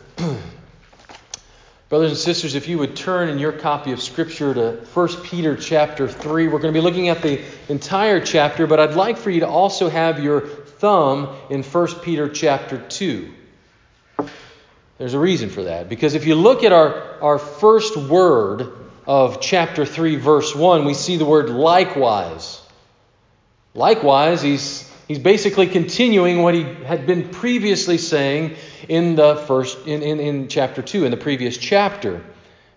Brothers and sisters, if you would turn in your copy of Scripture to 1 Peter chapter 3, we're going to be looking at the entire chapter, but I'd like for you to also have your thumb in 1 Peter chapter 2. There's a reason for that. Because if you look at our, our first word of chapter 3, verse 1, we see the word likewise. Likewise, he's, he's basically continuing what he had been previously saying in the first in, in, in chapter 2 in the previous chapter.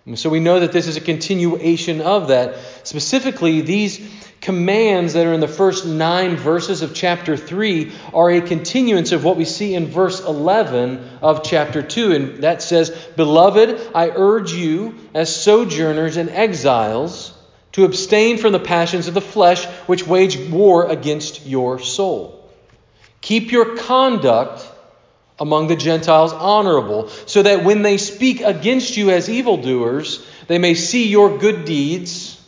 And so we know that this is a continuation of that. Specifically these commands that are in the first nine verses of chapter 3 are a continuance of what we see in verse 11 of chapter 2 and that says beloved i urge you as sojourners and exiles to abstain from the passions of the flesh which wage war against your soul keep your conduct among the Gentiles honorable, so that when they speak against you as evildoers, they may see your good deeds.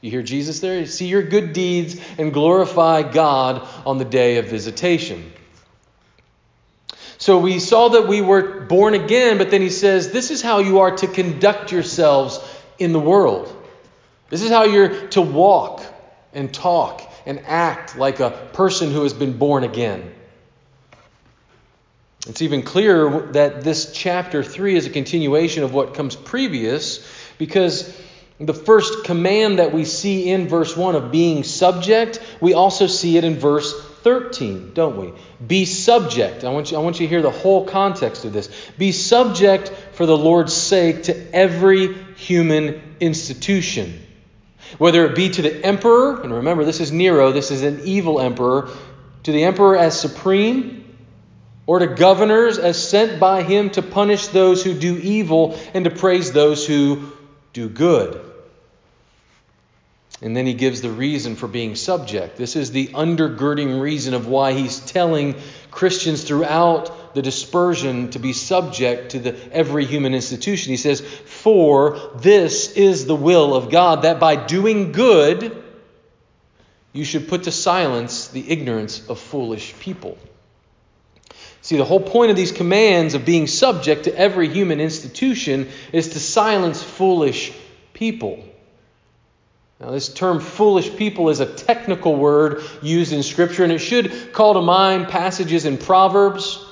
You hear Jesus there? See your good deeds and glorify God on the day of visitation. So we saw that we were born again, but then he says, This is how you are to conduct yourselves in the world. This is how you're to walk and talk and act like a person who has been born again. It's even clearer that this chapter 3 is a continuation of what comes previous because the first command that we see in verse 1 of being subject, we also see it in verse 13, don't we? Be subject. I want you, I want you to hear the whole context of this. Be subject for the Lord's sake to every human institution, whether it be to the emperor, and remember, this is Nero, this is an evil emperor, to the emperor as supreme or to governors as sent by him to punish those who do evil and to praise those who do good. And then he gives the reason for being subject. This is the undergirding reason of why he's telling Christians throughout the dispersion to be subject to the, every human institution. He says, For this is the will of God, that by doing good, you should put to silence the ignorance of foolish people. See, the whole point of these commands of being subject to every human institution is to silence foolish people. Now, this term foolish people is a technical word used in Scripture, and it should call to mind passages in Proverbs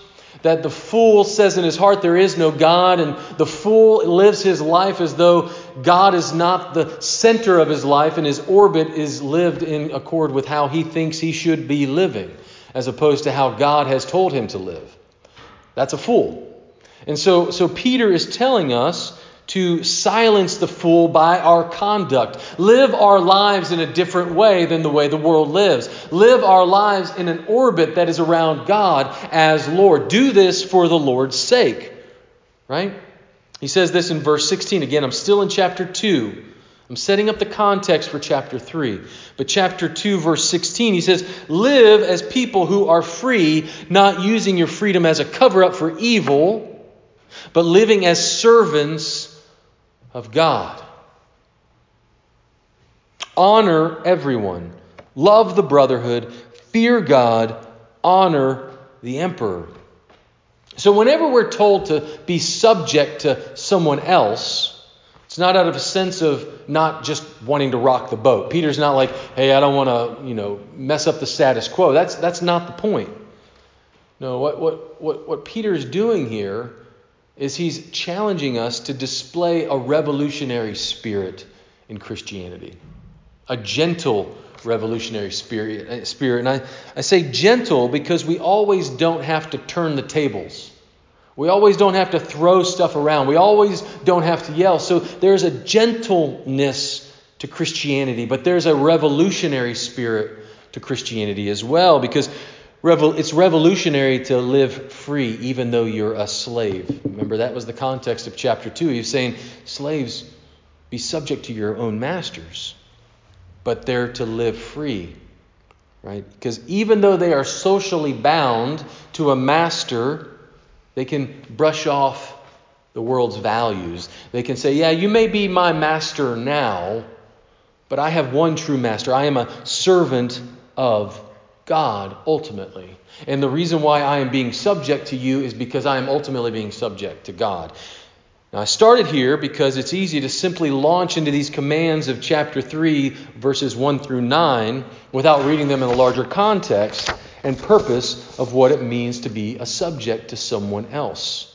that the fool says in his heart there is no God, and the fool lives his life as though God is not the center of his life, and his orbit is lived in accord with how he thinks he should be living as opposed to how God has told him to live. That's a fool. And so, so Peter is telling us to silence the fool by our conduct. Live our lives in a different way than the way the world lives. Live our lives in an orbit that is around God as Lord. Do this for the Lord's sake. Right? He says this in verse 16. Again, I'm still in chapter 2. I'm setting up the context for chapter 3. But chapter 2, verse 16, he says, Live as people who are free, not using your freedom as a cover up for evil, but living as servants of God. Honor everyone, love the brotherhood, fear God, honor the emperor. So, whenever we're told to be subject to someone else, it's not out of a sense of not just wanting to rock the boat. Peter's not like, hey, I don't want to, you know, mess up the status quo. That's, that's not the point. No, what, what, what, what Peter's doing here is he's challenging us to display a revolutionary spirit in Christianity, a gentle revolutionary spirit. Eh, spirit. And I, I say gentle because we always don't have to turn the tables. We always don't have to throw stuff around. We always don't have to yell. So there's a gentleness to Christianity, but there's a revolutionary spirit to Christianity as well because it's revolutionary to live free even though you're a slave. Remember, that was the context of chapter 2. He's saying, Slaves, be subject to your own masters, but they're to live free. Right? Because even though they are socially bound to a master, they can brush off the world's values. They can say, Yeah, you may be my master now, but I have one true master. I am a servant of God ultimately. And the reason why I am being subject to you is because I am ultimately being subject to God. Now, I started here because it's easy to simply launch into these commands of chapter 3, verses 1 through 9, without reading them in a larger context and purpose of what it means to be a subject to someone else.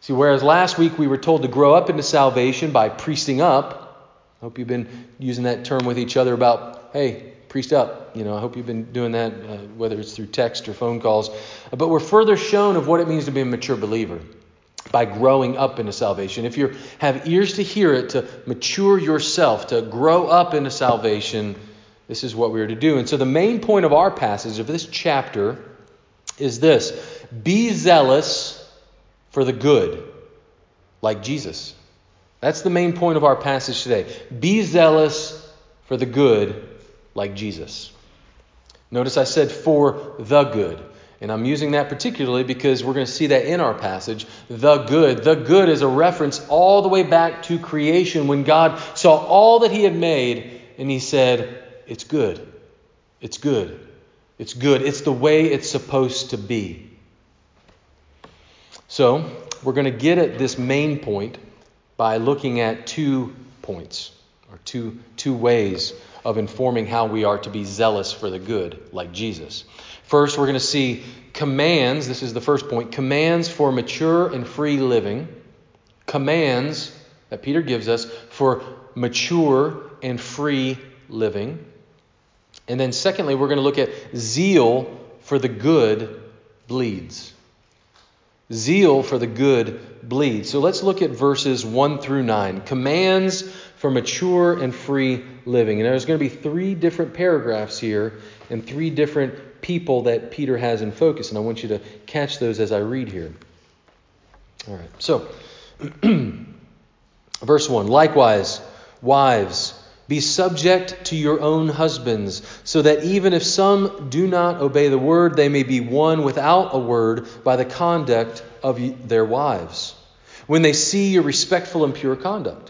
See, whereas last week we were told to grow up into salvation by priesting up, I hope you've been using that term with each other about, hey, priest up. You know, I hope you've been doing that, uh, whether it's through text or phone calls. But we're further shown of what it means to be a mature believer by growing up into salvation. If you have ears to hear it, to mature yourself, to grow up into salvation, this is what we are to do. And so the main point of our passage of this chapter is this be zealous for the good, like Jesus. That's the main point of our passage today. Be zealous for the good, like Jesus. Notice I said for the good. And I'm using that particularly because we're going to see that in our passage. The good. The good is a reference all the way back to creation when God saw all that He had made and He said, It's good. It's good. It's good. It's the way it's supposed to be. So, we're going to get at this main point by looking at two points, or two, two ways of informing how we are to be zealous for the good, like Jesus. First, we're going to see commands. This is the first point commands for mature and free living. Commands that Peter gives us for mature and free living. And then, secondly, we're going to look at zeal for the good bleeds. Zeal for the good bleeds. So let's look at verses 1 through 9. Commands for mature and free living. And there's going to be three different paragraphs here and three different people that Peter has in focus. And I want you to catch those as I read here. All right. So, verse 1 Likewise, wives, be subject to your own husbands, so that even if some do not obey the word, they may be won without a word by the conduct of their wives, when they see your respectful and pure conduct.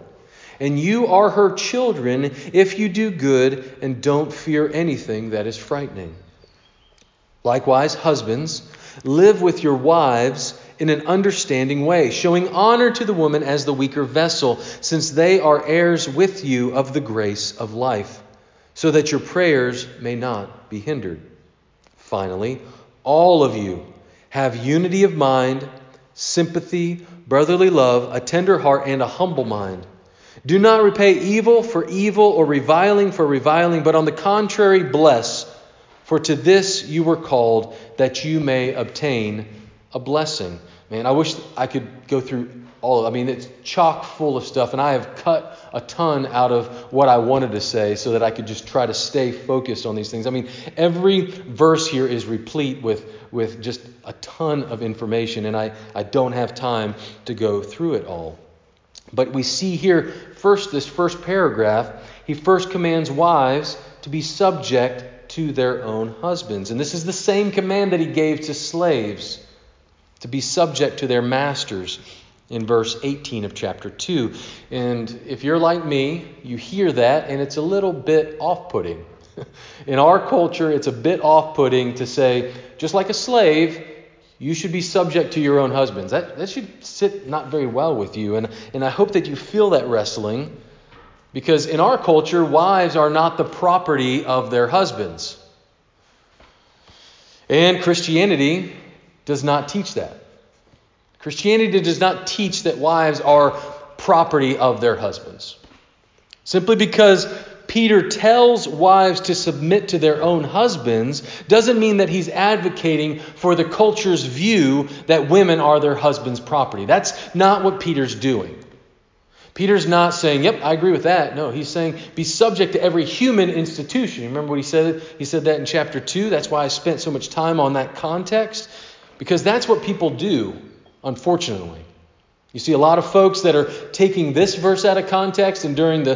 And you are her children if you do good and don't fear anything that is frightening. Likewise, husbands, live with your wives in an understanding way, showing honor to the woman as the weaker vessel, since they are heirs with you of the grace of life so that your prayers may not be hindered. Finally, all of you have unity of mind, sympathy, brotherly love, a tender heart, and a humble mind. Do not repay evil for evil or reviling for reviling, but on the contrary, bless. For to this you were called, that you may obtain a blessing. Man, I wish I could go through all of I mean, it's chock full of stuff, and I have cut a ton out of what I wanted to say so that I could just try to stay focused on these things. I mean, every verse here is replete with, with just a ton of information, and I, I don't have time to go through it all. But we see here, first, this first paragraph, he first commands wives to be subject to their own husbands. And this is the same command that he gave to slaves to be subject to their masters in verse 18 of chapter 2. And if you're like me, you hear that and it's a little bit off putting. in our culture, it's a bit off putting to say, just like a slave, you should be subject to your own husbands. That, that should sit not very well with you. And, and I hope that you feel that wrestling because in our culture, wives are not the property of their husbands. And Christianity does not teach that. Christianity does not teach that wives are property of their husbands. Simply because Peter tells wives to submit to their own husbands doesn't mean that he's advocating for the culture's view that women are their husband's property. That's not what Peter's doing. Peter's not saying, Yep, I agree with that. No, he's saying, Be subject to every human institution. Remember what he said? He said that in chapter 2. That's why I spent so much time on that context. Because that's what people do, unfortunately. You see a lot of folks that are taking this verse out of context, and during the,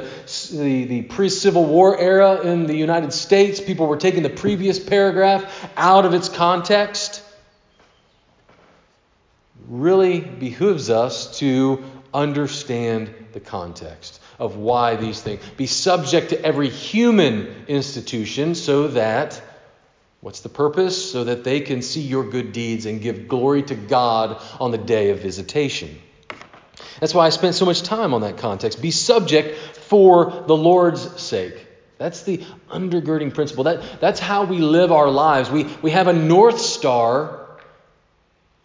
the, the pre Civil War era in the United States, people were taking the previous paragraph out of its context. Really behooves us to understand the context of why these things. Be subject to every human institution so that, what's the purpose? So that they can see your good deeds and give glory to God on the day of visitation. That's why I spent so much time on that context. Be subject for the Lord's sake. That's the undergirding principle. That, that's how we live our lives. We, we have a North Star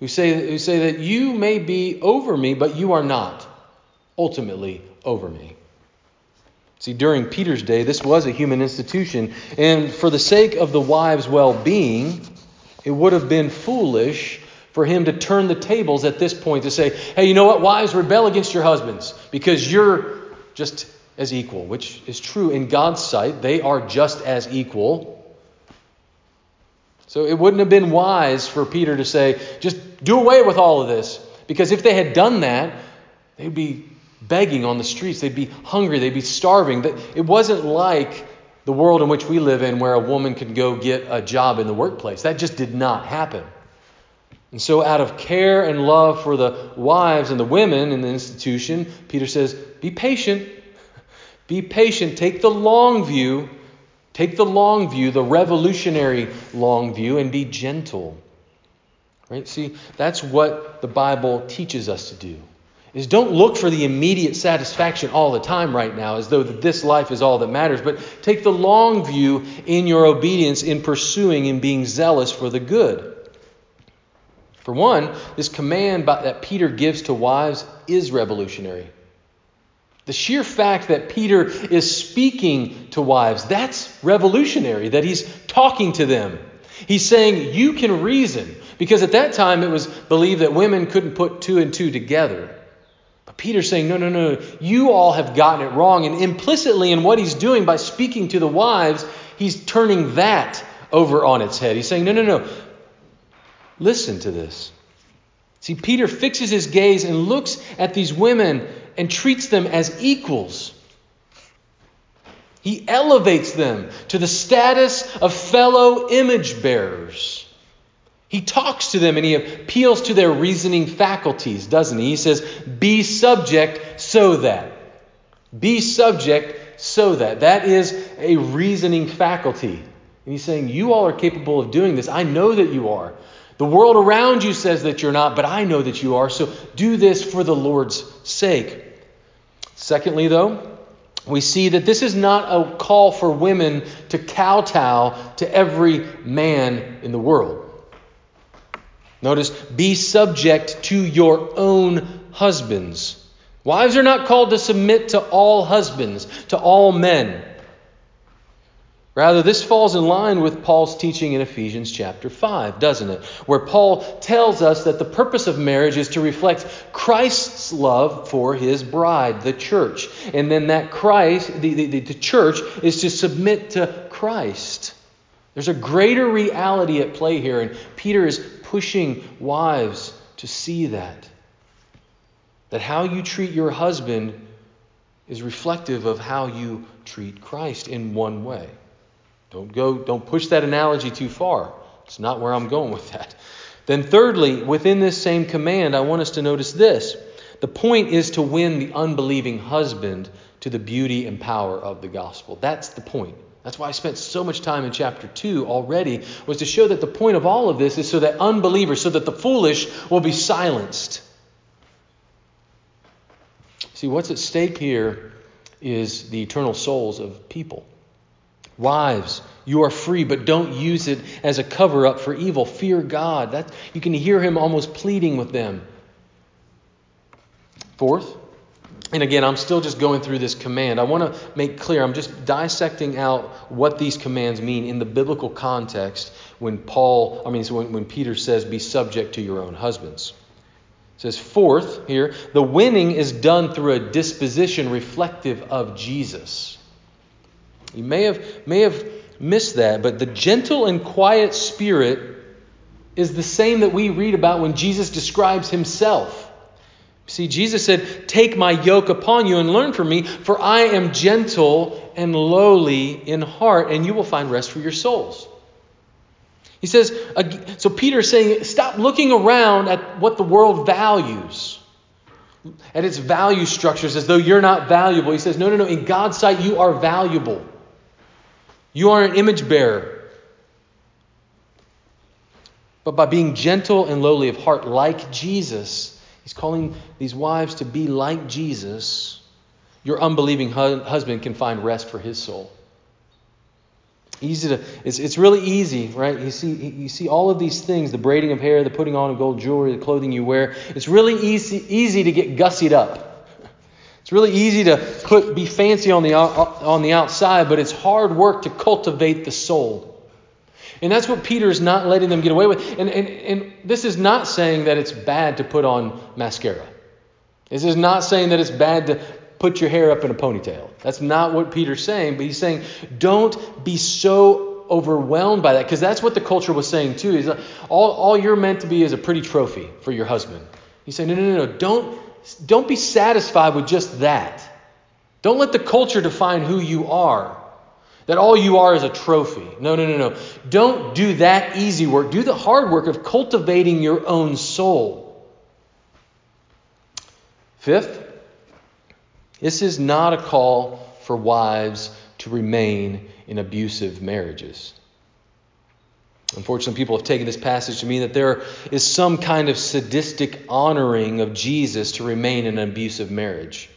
who say, who say that you may be over me, but you are not ultimately over me. See, during Peter's day, this was a human institution, and for the sake of the wife's well being, it would have been foolish for him to turn the tables at this point to say, hey, you know what, wives, rebel against your husbands because you're just as equal, which is true in God's sight. They are just as equal. So it wouldn't have been wise for Peter to say, just do away with all of this. Because if they had done that, they'd be begging on the streets, they'd be hungry, they'd be starving. It wasn't like the world in which we live in where a woman could go get a job in the workplace. That just did not happen. And so, out of care and love for the wives and the women in the institution, Peter says, Be patient. Be patient. Take the long view. Take the long view, the revolutionary long view, and be gentle. Right? See, that's what the Bible teaches us to do. Is don't look for the immediate satisfaction all the time right now, as though this life is all that matters, but take the long view in your obedience in pursuing and being zealous for the good. For one, this command that Peter gives to wives is revolutionary. The sheer fact that Peter is speaking to wives, that's revolutionary, that he's talking to them. He's saying, You can reason. Because at that time it was believed that women couldn't put two and two together. But Peter's saying, No, no, no, you all have gotten it wrong. And implicitly in what he's doing by speaking to the wives, he's turning that over on its head. He's saying, No, no, no. Listen to this. See, Peter fixes his gaze and looks at these women and treats them as equals. He elevates them to the status of fellow image bearers. He talks to them and he appeals to their reasoning faculties, doesn't he? He says, Be subject so that. Be subject so that. That is a reasoning faculty. And he's saying, You all are capable of doing this. I know that you are. The world around you says that you're not, but I know that you are. So do this for the Lord's sake. Secondly, though, we see that this is not a call for women to kowtow to every man in the world. Notice, be subject to your own husbands. Wives are not called to submit to all husbands, to all men. Rather, this falls in line with Paul's teaching in Ephesians chapter 5, doesn't it? Where Paul tells us that the purpose of marriage is to reflect Christ's love for his bride, the church. And then that Christ, the, the, the church, is to submit to Christ. There's a greater reality at play here, and Peter is pushing wives to see that. That how you treat your husband is reflective of how you treat Christ in one way. Don't go, don't push that analogy too far. It's not where I'm going with that. Then, thirdly, within this same command, I want us to notice this. The point is to win the unbelieving husband to the beauty and power of the gospel. That's the point. That's why I spent so much time in chapter 2 already, was to show that the point of all of this is so that unbelievers, so that the foolish will be silenced. See, what's at stake here is the eternal souls of people. Wives, you are free, but don't use it as a cover up for evil. Fear God. That, you can hear him almost pleading with them. Fourth, and again, I'm still just going through this command. I want to make clear, I'm just dissecting out what these commands mean in the biblical context when Paul, I mean, when, when Peter says, be subject to your own husbands. It says, fourth, here, the winning is done through a disposition reflective of Jesus. You may have, may have missed that, but the gentle and quiet spirit is the same that we read about when Jesus describes himself. See, Jesus said, Take my yoke upon you and learn from me, for I am gentle and lowly in heart, and you will find rest for your souls. He says, so Peter is saying, stop looking around at what the world values, at its value structures as though you're not valuable. He says, no, no, no. In God's sight, you are valuable. You are an image bearer. But by being gentle and lowly of heart, like Jesus, He's calling these wives to be like Jesus. Your unbelieving husband can find rest for his soul. Easy to, it's, it's really easy, right? You see, you see all of these things the braiding of hair, the putting on of gold jewelry, the clothing you wear. It's really easy, easy to get gussied up. It's really easy to put, be fancy on the, uh, uh, on the outside, but it's hard work to cultivate the soul. And that's what Peter is not letting them get away with. And, and, and this is not saying that it's bad to put on mascara. This is not saying that it's bad to put your hair up in a ponytail. That's not what Peter's saying, but he's saying don't be so overwhelmed by that because that's what the culture was saying too. Is uh, all, all you're meant to be is a pretty trophy for your husband. He's saying, no, no, no, no. Don't, don't be satisfied with just that. Don't let the culture define who you are that all you are is a trophy. No, no, no, no. Don't do that easy work. Do the hard work of cultivating your own soul. Fifth, this is not a call for wives to remain in abusive marriages. Unfortunately, people have taken this passage to mean that there is some kind of sadistic honoring of Jesus to remain in an abusive marriage.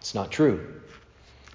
It's not true.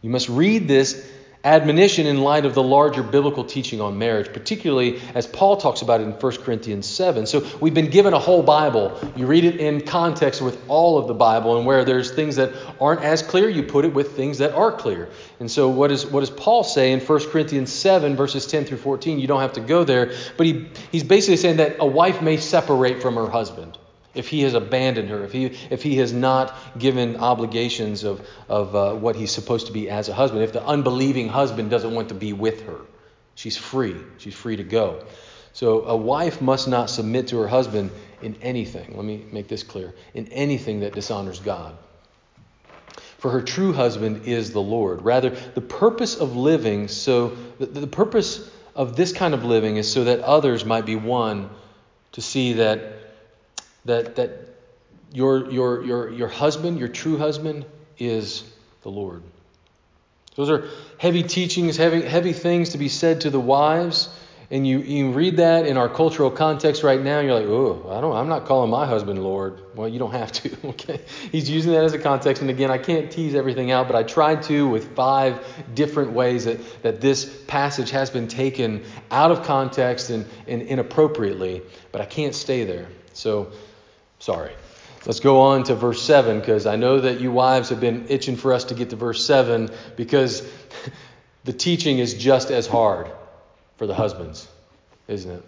You must read this admonition in light of the larger biblical teaching on marriage, particularly as Paul talks about it in 1 Corinthians 7. So we've been given a whole Bible. You read it in context with all of the Bible, and where there's things that aren't as clear, you put it with things that are clear. And so what, is, what does Paul say in 1 Corinthians 7, verses 10 through 14? You don't have to go there, but he, he's basically saying that a wife may separate from her husband if he has abandoned her, if he, if he has not given obligations of, of uh, what he's supposed to be as a husband, if the unbelieving husband doesn't want to be with her, she's free. She's free to go. So a wife must not submit to her husband in anything. Let me make this clear in anything that dishonors God. For her true husband is the Lord. Rather, the purpose of living, so the, the purpose of this kind of living is so that others might be won to see that that, that your, your, your, your husband, your true husband, is the Lord. Those are heavy teachings, heavy, heavy things to be said to the wives. And you, you read that in our cultural context right now, you're like, oh, I don't, I'm not calling my husband Lord. Well, you don't have to, okay? He's using that as a context. And again, I can't tease everything out, but I tried to with five different ways that, that this passage has been taken out of context and, and inappropriately, but I can't stay there. So Sorry. Let's go on to verse 7 because I know that you wives have been itching for us to get to verse 7 because the teaching is just as hard for the husbands, isn't it?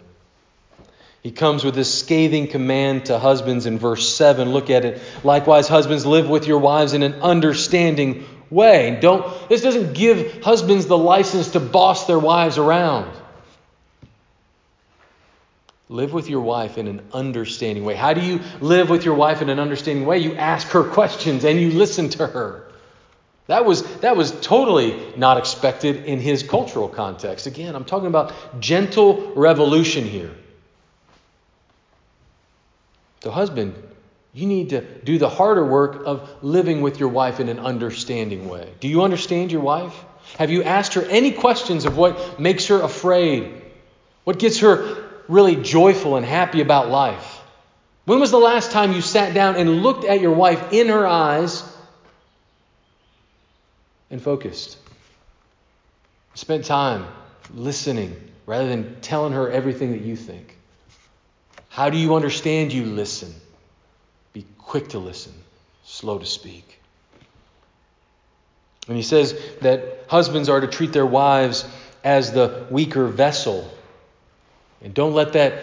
He comes with this scathing command to husbands in verse 7. Look at it. Likewise, husbands, live with your wives in an understanding way. Don't this doesn't give husbands the license to boss their wives around. Live with your wife in an understanding way. How do you live with your wife in an understanding way? You ask her questions and you listen to her. That was, that was totally not expected in his cultural context. Again, I'm talking about gentle revolution here. So, husband, you need to do the harder work of living with your wife in an understanding way. Do you understand your wife? Have you asked her any questions of what makes her afraid? What gets her really joyful and happy about life? When was the last time you sat down and looked at your wife in her eyes and focused? Spent time listening rather than telling her everything that you think. How do you understand you listen? Be quick to listen, slow to speak. And he says that husbands are to treat their wives as the weaker vessel and don't let that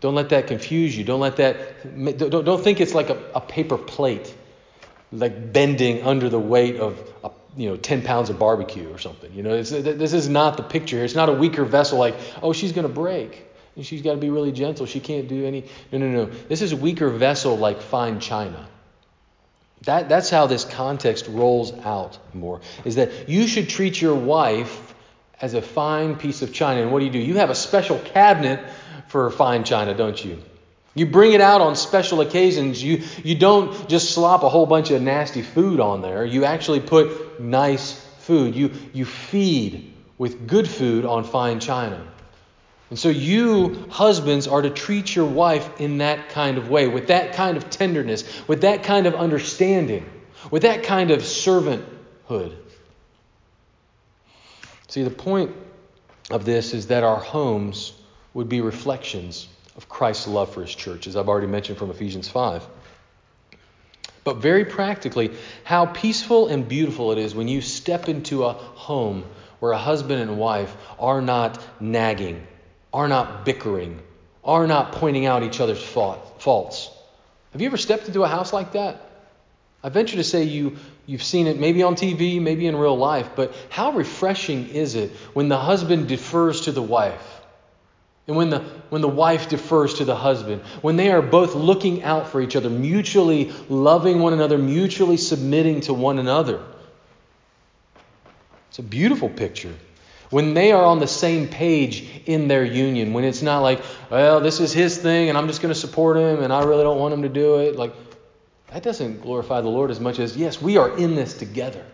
don't let that confuse you. Don't let that don't, don't think it's like a, a paper plate, like bending under the weight of a, you know 10 pounds of barbecue or something. You know, this is not the picture here. It's not a weaker vessel like, oh, she's going to break. And she's got to be really gentle. She can't do any. No, no, no. This is a weaker vessel like fine china. That, that's how this context rolls out more. Is that you should treat your wife as a fine piece of china. And what do you do? You have a special cabinet for fine china, don't you? You bring it out on special occasions. You, you don't just slop a whole bunch of nasty food on there. You actually put nice food. You, you feed with good food on fine china. And so you, husbands, are to treat your wife in that kind of way, with that kind of tenderness, with that kind of understanding, with that kind of servanthood. See, the point of this is that our homes would be reflections of Christ's love for his church, as I've already mentioned from Ephesians 5. But very practically, how peaceful and beautiful it is when you step into a home where a husband and wife are not nagging, are not bickering, are not pointing out each other's faults. Have you ever stepped into a house like that? I venture to say you, you've seen it maybe on TV, maybe in real life, but how refreshing is it when the husband defers to the wife? And when the, when the wife defers to the husband, when they are both looking out for each other, mutually loving one another, mutually submitting to one another. It's a beautiful picture. When they are on the same page in their union, when it's not like, well, this is his thing and I'm just going to support him and I really don't want him to do it. Like, that doesn't glorify the Lord as much as, yes, we are in this together.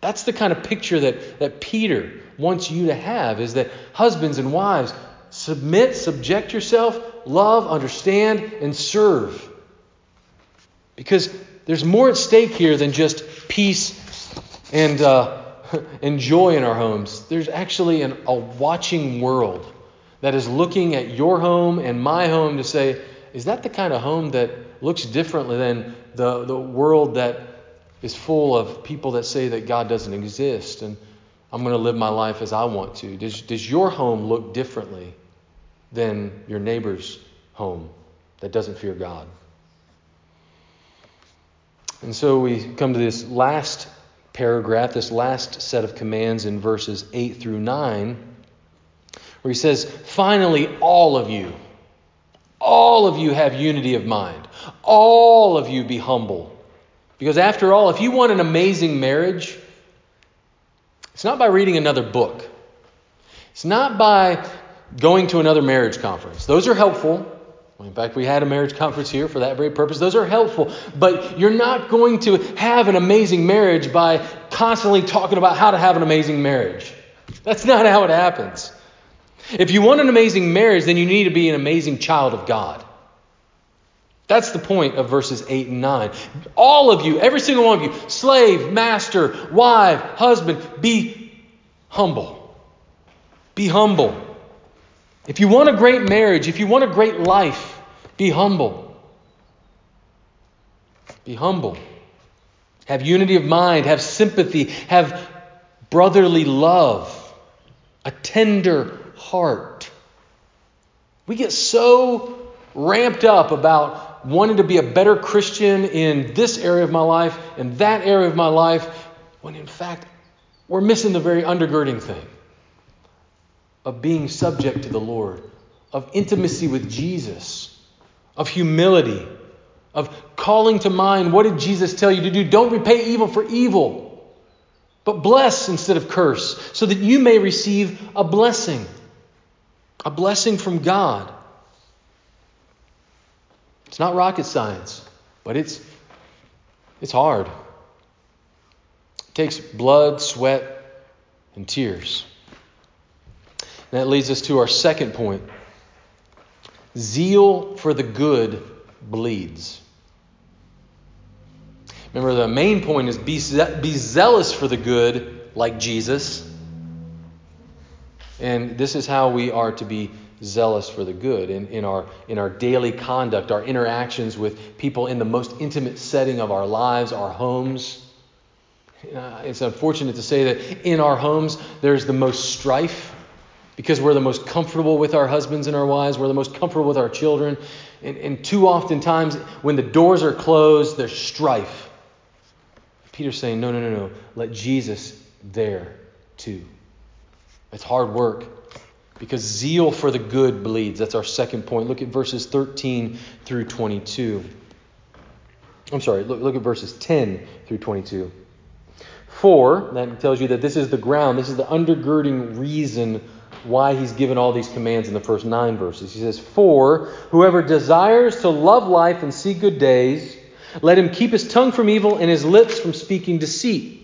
That's the kind of picture that, that Peter wants you to have is that husbands and wives, Submit, subject yourself, love, understand, and serve. Because there's more at stake here than just peace and, uh, and joy in our homes. There's actually an, a watching world that is looking at your home and my home to say, is that the kind of home that looks differently than the, the world that is full of people that say that God doesn't exist and I'm going to live my life as I want to? Does, does your home look differently? than your neighbor's home that doesn't fear God. And so we come to this last paragraph, this last set of commands in verses 8 through 9, where he says, Finally, all of you, all of you have unity of mind. All of you be humble. Because after all, if you want an amazing marriage, it's not by reading another book. It's not by going to another marriage conference. Those are helpful. In fact, we had a marriage conference here for that very purpose. Those are helpful. But you're not going to have an amazing marriage by constantly talking about how to have an amazing marriage. That's not how it happens. If you want an amazing marriage, then you need to be an amazing child of God. That's the point of verses 8 and 9. All of you, every single one of you, slave, master, wife, husband, be humble. Be humble. If you want a great marriage, if you want a great life, be humble. Be humble. Have unity of mind, have sympathy, have brotherly love, a tender heart. We get so ramped up about wanting to be a better Christian in this area of my life and that area of my life, when in fact, we're missing the very undergirding thing of being subject to the Lord, of intimacy with Jesus, of humility, of calling to mind what did Jesus tell you to do? Don't repay evil for evil, but bless instead of curse, so that you may receive a blessing, a blessing from God. It's not rocket science, but it's, it's hard. It takes blood, sweat, and tears. That leads us to our second point zeal for the good bleeds. Remember, the main point is be, be zealous for the good like Jesus. And this is how we are to be zealous for the good in, in, our, in our daily conduct, our interactions with people in the most intimate setting of our lives, our homes. Uh, it's unfortunate to say that in our homes there's the most strife because we're the most comfortable with our husbands and our wives, we're the most comfortable with our children. And, and too often times, when the doors are closed, there's strife. Peter's saying, no, no, no, no. Let Jesus there too. It's hard work. Because zeal for the good bleeds. That's our second point. Look at verses 13 through 22. I'm sorry, look, look at verses 10 through 22. For, that tells you that this is the ground, this is the undergirding reason why he's given all these commands in the first nine verses. He says, For whoever desires to love life and see good days, let him keep his tongue from evil and his lips from speaking deceit.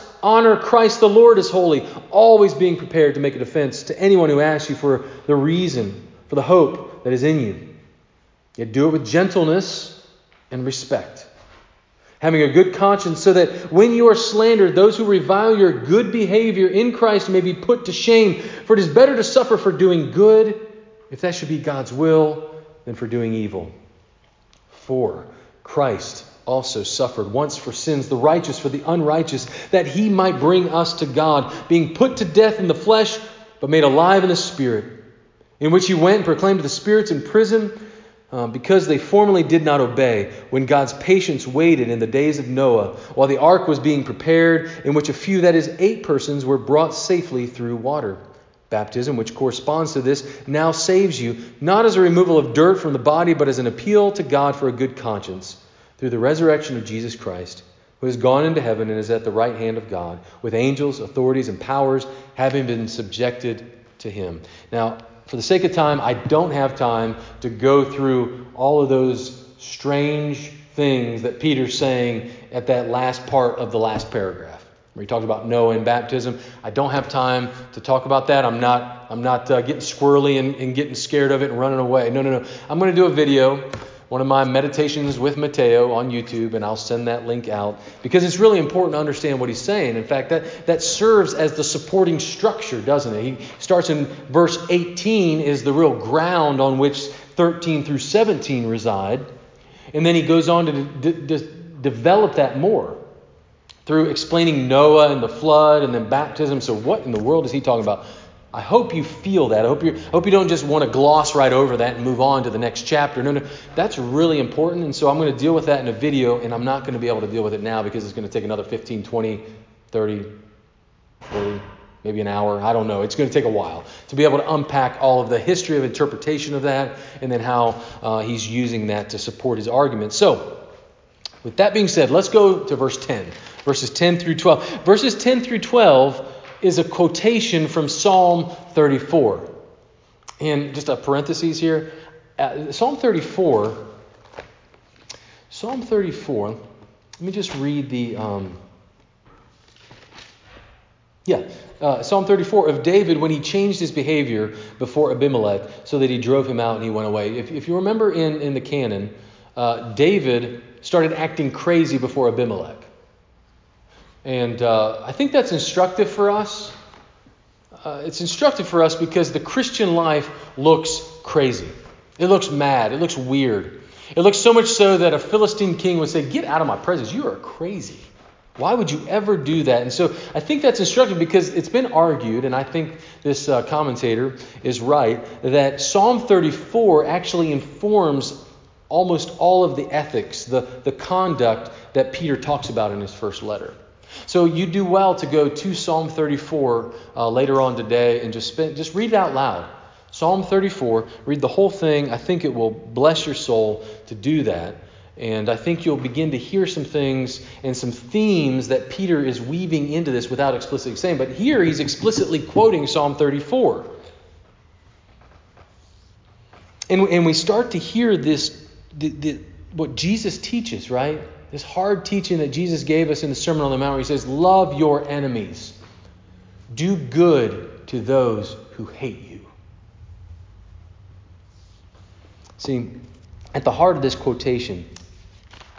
honor Christ the Lord as holy, always being prepared to make a defense to anyone who asks you for the reason, for the hope that is in you. Yet do it with gentleness and respect having a good conscience, so that when you are slandered, those who revile your good behavior in Christ may be put to shame. For it is better to suffer for doing good, if that should be God's will, than for doing evil. For Christ also suffered once for sins, the righteous for the unrighteous, that he might bring us to God, being put to death in the flesh, but made alive in the Spirit, in which he went and proclaimed to the spirits in prison um, because they formerly did not obey when God's patience waited in the days of Noah while the ark was being prepared, in which a few, that is, eight persons, were brought safely through water. Baptism, which corresponds to this, now saves you, not as a removal of dirt from the body, but as an appeal to God for a good conscience through the resurrection of Jesus Christ, who has gone into heaven and is at the right hand of God, with angels, authorities, and powers having been subjected to him. Now, for the sake of time, I don't have time to go through all of those strange things that Peter's saying at that last part of the last paragraph, where he talks about Noah and baptism. I don't have time to talk about that. I'm not, I'm not uh, getting squirrely and, and getting scared of it and running away. No, no, no. I'm going to do a video one of my meditations with Mateo on YouTube, and I'll send that link out because it's really important to understand what he's saying. In fact, that, that serves as the supporting structure, doesn't it? He starts in verse 18, is the real ground on which 13 through 17 reside. And then he goes on to de- de- develop that more through explaining Noah and the flood and then baptism. So, what in the world is he talking about? I hope you feel that. I hope you hope you don't just want to gloss right over that and move on to the next chapter. No, no, that's really important. And so I'm going to deal with that in a video, and I'm not going to be able to deal with it now because it's going to take another 15, 20, 30, 40, maybe an hour. I don't know. It's going to take a while to be able to unpack all of the history of interpretation of that and then how uh, he's using that to support his argument. So, with that being said, let's go to verse 10, verses 10 through 12. Verses 10 through 12 is a quotation from Psalm 34. And just a parenthesis here uh, Psalm 34, Psalm 34, let me just read the. Um, yeah, uh, Psalm 34 of David when he changed his behavior before Abimelech so that he drove him out and he went away. If, if you remember in, in the canon, uh, David started acting crazy before Abimelech. And uh, I think that's instructive for us. Uh, it's instructive for us because the Christian life looks crazy. It looks mad. It looks weird. It looks so much so that a Philistine king would say, Get out of my presence. You are crazy. Why would you ever do that? And so I think that's instructive because it's been argued, and I think this uh, commentator is right, that Psalm 34 actually informs almost all of the ethics, the, the conduct that Peter talks about in his first letter. So you do well to go to Psalm 34 uh, later on today and just spend, just read it out loud. Psalm 34, read the whole thing. I think it will bless your soul to do that. And I think you'll begin to hear some things and some themes that Peter is weaving into this without explicitly saying. But here he's explicitly quoting Psalm 34. And, and we start to hear this, the, the, what Jesus teaches, right? This hard teaching that Jesus gave us in the Sermon on the Mount, where he says, Love your enemies, do good to those who hate you. See, at the heart of this quotation,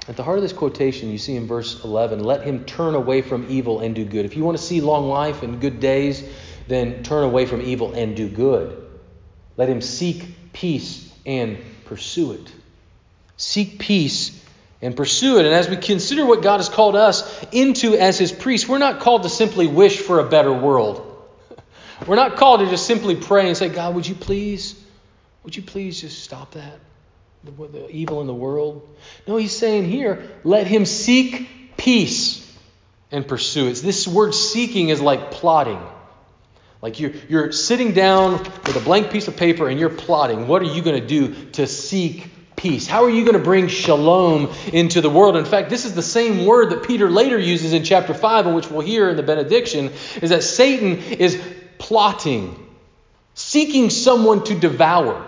at the heart of this quotation, you see in verse 11, let him turn away from evil and do good. If you want to see long life and good days, then turn away from evil and do good. Let him seek peace and pursue it. Seek peace and pursue it. And as we consider what God has called us into as His priests, we're not called to simply wish for a better world. We're not called to just simply pray and say, God, would you please, would you please just stop that? The, the evil in the world. No, he's saying here, let him seek peace and pursue it. This word seeking is like plotting. Like you're, you're sitting down with a blank piece of paper and you're plotting. What are you going to do to seek peace? How are you going to bring shalom into the world? In fact, this is the same word that Peter later uses in chapter 5, and which we'll hear in the benediction, is that Satan is plotting, seeking someone to devour.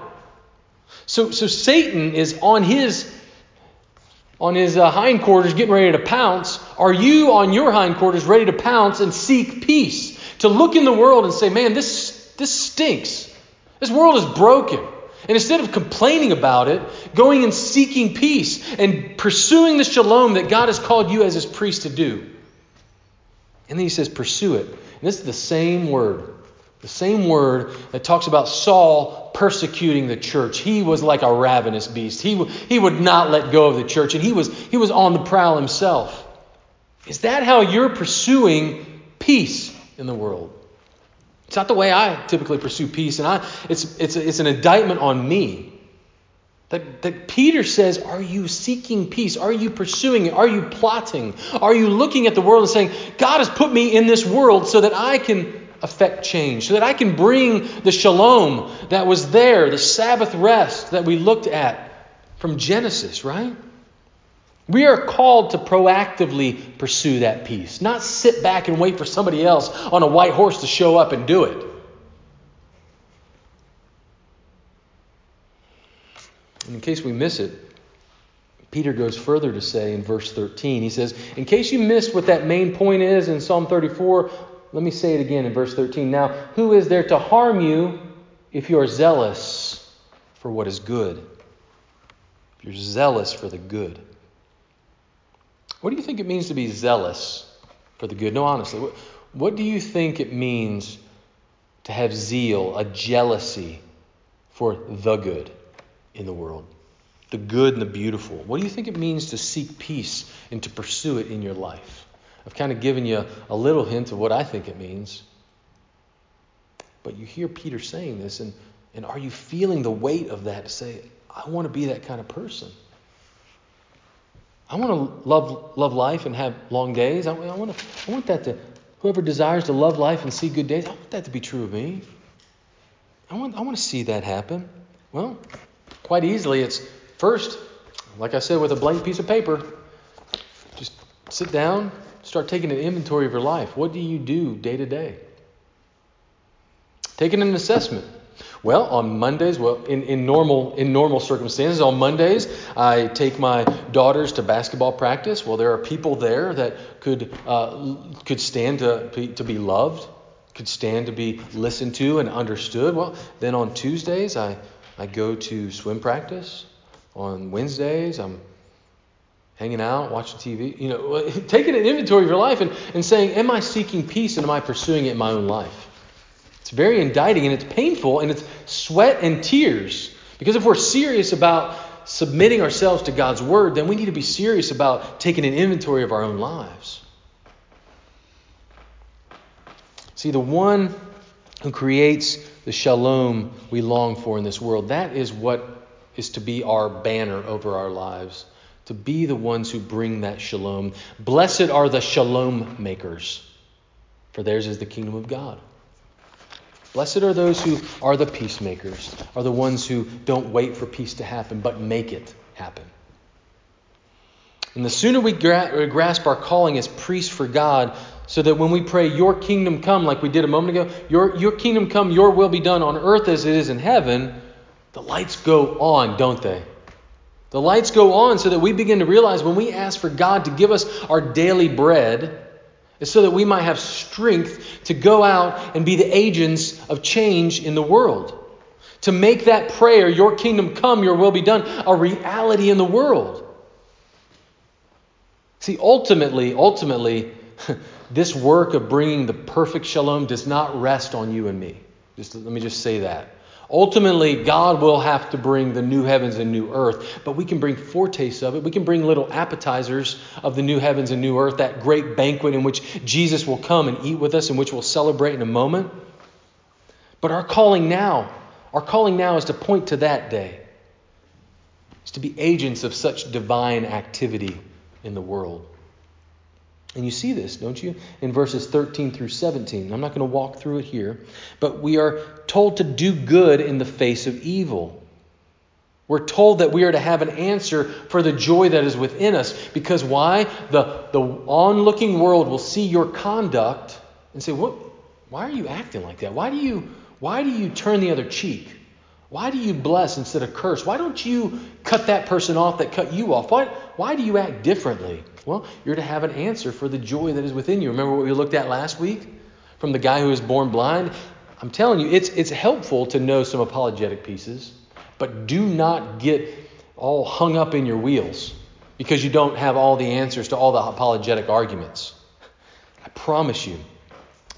So, so Satan is on his on his uh, hindquarters getting ready to pounce. Are you on your hindquarters ready to pounce and seek peace? To look in the world and say, man, this, this stinks. This world is broken. And instead of complaining about it, going and seeking peace and pursuing the shalom that God has called you as his priest to do. And then he says, pursue it. And this is the same word. The same word that talks about Saul persecuting the church. He was like a ravenous beast. He, he would not let go of the church, and he was, he was on the prowl himself. Is that how you're pursuing peace in the world? It's not the way I typically pursue peace, and I, it's, it's, it's an indictment on me. That, that Peter says, Are you seeking peace? Are you pursuing it? Are you plotting? Are you looking at the world and saying, God has put me in this world so that I can affect change, so that I can bring the shalom that was there, the Sabbath rest that we looked at from Genesis, right? We are called to proactively pursue that peace, not sit back and wait for somebody else on a white horse to show up and do it. And in case we miss it, Peter goes further to say in verse 13, he says, In case you missed what that main point is in Psalm 34, let me say it again in verse 13. Now, who is there to harm you if you are zealous for what is good? If you're zealous for the good. What do you think it means to be zealous for the good? No, honestly, what, what do you think it means to have zeal, a jealousy for the good in the world? The good and the beautiful. What do you think it means to seek peace and to pursue it in your life? I've kind of given you a little hint of what I think it means. But you hear Peter saying this, and, and are you feeling the weight of that to say, I want to be that kind of person? I want to love, love life and have long days. I, I, want to, I want that to, whoever desires to love life and see good days, I want that to be true of me. I want, I want to see that happen. Well, quite easily, it's first, like I said, with a blank piece of paper, just sit down, start taking an inventory of your life. What do you do day to day? Taking an assessment. Well, on Mondays, well, in, in normal in normal circumstances, on Mondays, I take my daughters to basketball practice. Well, there are people there that could uh, could stand to to be loved, could stand to be listened to and understood. Well, then on Tuesdays, I I go to swim practice. On Wednesdays, I'm hanging out, watching TV. You know, taking an inventory of your life and, and saying, Am I seeking peace and am I pursuing it in my own life? Very indicting and it's painful and it's sweat and tears. Because if we're serious about submitting ourselves to God's word, then we need to be serious about taking an inventory of our own lives. See, the one who creates the shalom we long for in this world, that is what is to be our banner over our lives. To be the ones who bring that shalom. Blessed are the shalom makers, for theirs is the kingdom of God. Blessed are those who are the peacemakers, are the ones who don't wait for peace to happen, but make it happen. And the sooner we gra- grasp our calling as priests for God, so that when we pray, Your kingdom come, like we did a moment ago, Your, your kingdom come, Your will be done on earth as it is in heaven, the lights go on, don't they? The lights go on so that we begin to realize when we ask for God to give us our daily bread, so that we might have strength to go out and be the agents of change in the world. To make that prayer, Your kingdom come, Your will be done, a reality in the world. See, ultimately, ultimately, this work of bringing the perfect shalom does not rest on you and me. Just let me just say that. Ultimately, God will have to bring the new heavens and new earth, but we can bring foretastes of it. We can bring little appetizers of the new heavens and new earth, that great banquet in which Jesus will come and eat with us, and which we'll celebrate in a moment. But our calling now, our calling now is to point to that day, is to be agents of such divine activity in the world. And you see this, don't you? In verses 13 through 17. I'm not going to walk through it here, but we are told to do good in the face of evil. We're told that we are to have an answer for the joy that is within us. Because why? The, the onlooking world will see your conduct and say, what, Why are you acting like that? Why do, you, why do you turn the other cheek? Why do you bless instead of curse? Why don't you cut that person off that cut you off? Why, why do you act differently? Well, you're to have an answer for the joy that is within you. Remember what we looked at last week from the guy who was born blind? I'm telling you, it's, it's helpful to know some apologetic pieces, but do not get all hung up in your wheels because you don't have all the answers to all the apologetic arguments. I promise you,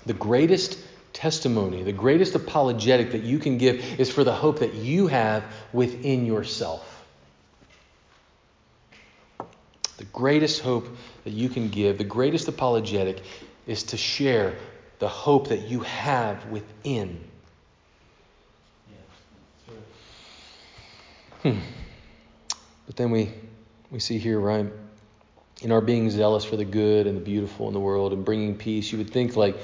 the greatest testimony, the greatest apologetic that you can give is for the hope that you have within yourself. The greatest hope that you can give, the greatest apologetic, is to share the hope that you have within. Hmm. But then we, we see here, right, in our being zealous for the good and the beautiful in the world and bringing peace, you would think like,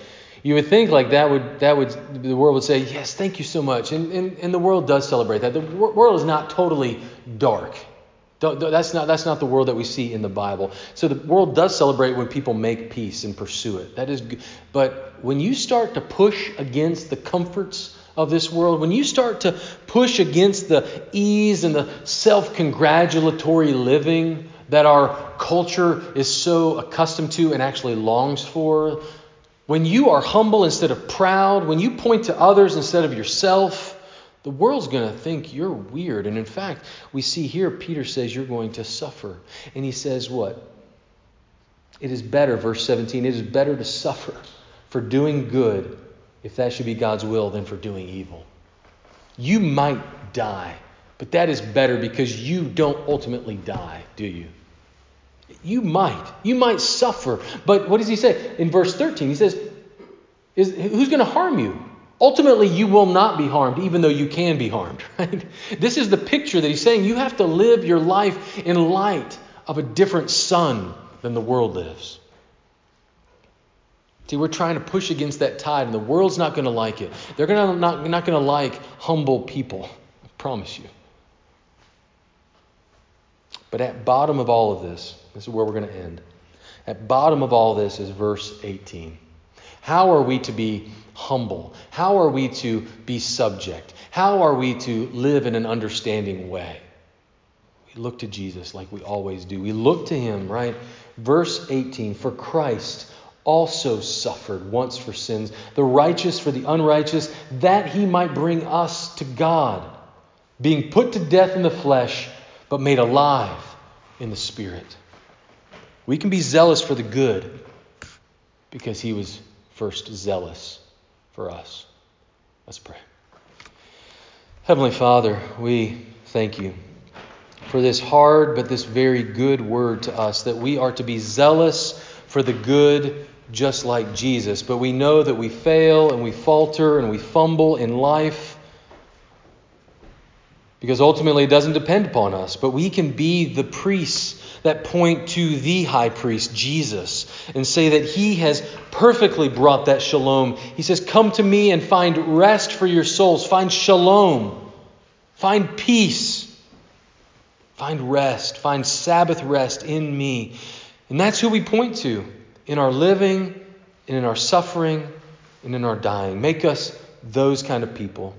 you would think like that would that would the world would say yes thank you so much and and, and the world does celebrate that the world is not totally dark that's not, that's not the world that we see in the Bible. So the world does celebrate when people make peace and pursue it. That is. But when you start to push against the comforts of this world, when you start to push against the ease and the self congratulatory living that our culture is so accustomed to and actually longs for, when you are humble instead of proud, when you point to others instead of yourself, the world's going to think you're weird. And in fact, we see here Peter says you're going to suffer. And he says what? It is better, verse 17, it is better to suffer for doing good, if that should be God's will, than for doing evil. You might die, but that is better because you don't ultimately die, do you? You might. You might suffer. But what does he say? In verse 13, he says, is, Who's going to harm you? Ultimately, you will not be harmed, even though you can be harmed. Right? This is the picture that he's saying. You have to live your life in light of a different sun than the world lives. See, we're trying to push against that tide, and the world's not going to like it. They're gonna not, not going to like humble people. I promise you. But at bottom of all of this, this is where we're going to end. At bottom of all this is verse 18. How are we to be humble? How are we to be subject? How are we to live in an understanding way? We look to Jesus like we always do. We look to him, right? Verse 18 For Christ also suffered once for sins, the righteous for the unrighteous, that he might bring us to God, being put to death in the flesh, but made alive in the Spirit. We can be zealous for the good because he was first zealous for us. Let's pray. Heavenly Father, we thank you for this hard but this very good word to us that we are to be zealous for the good just like Jesus. But we know that we fail and we falter and we fumble in life because ultimately it doesn't depend upon us. But we can be the priests that point to the high priest, Jesus, and say that he has perfectly brought that shalom. He says, Come to me and find rest for your souls. Find shalom. Find peace. Find rest. Find Sabbath rest in me. And that's who we point to in our living, and in our suffering, and in our dying. Make us those kind of people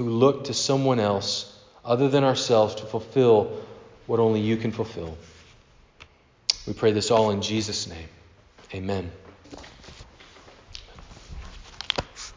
who look to someone else other than ourselves to fulfill what only you can fulfill. We pray this all in Jesus' name. Amen.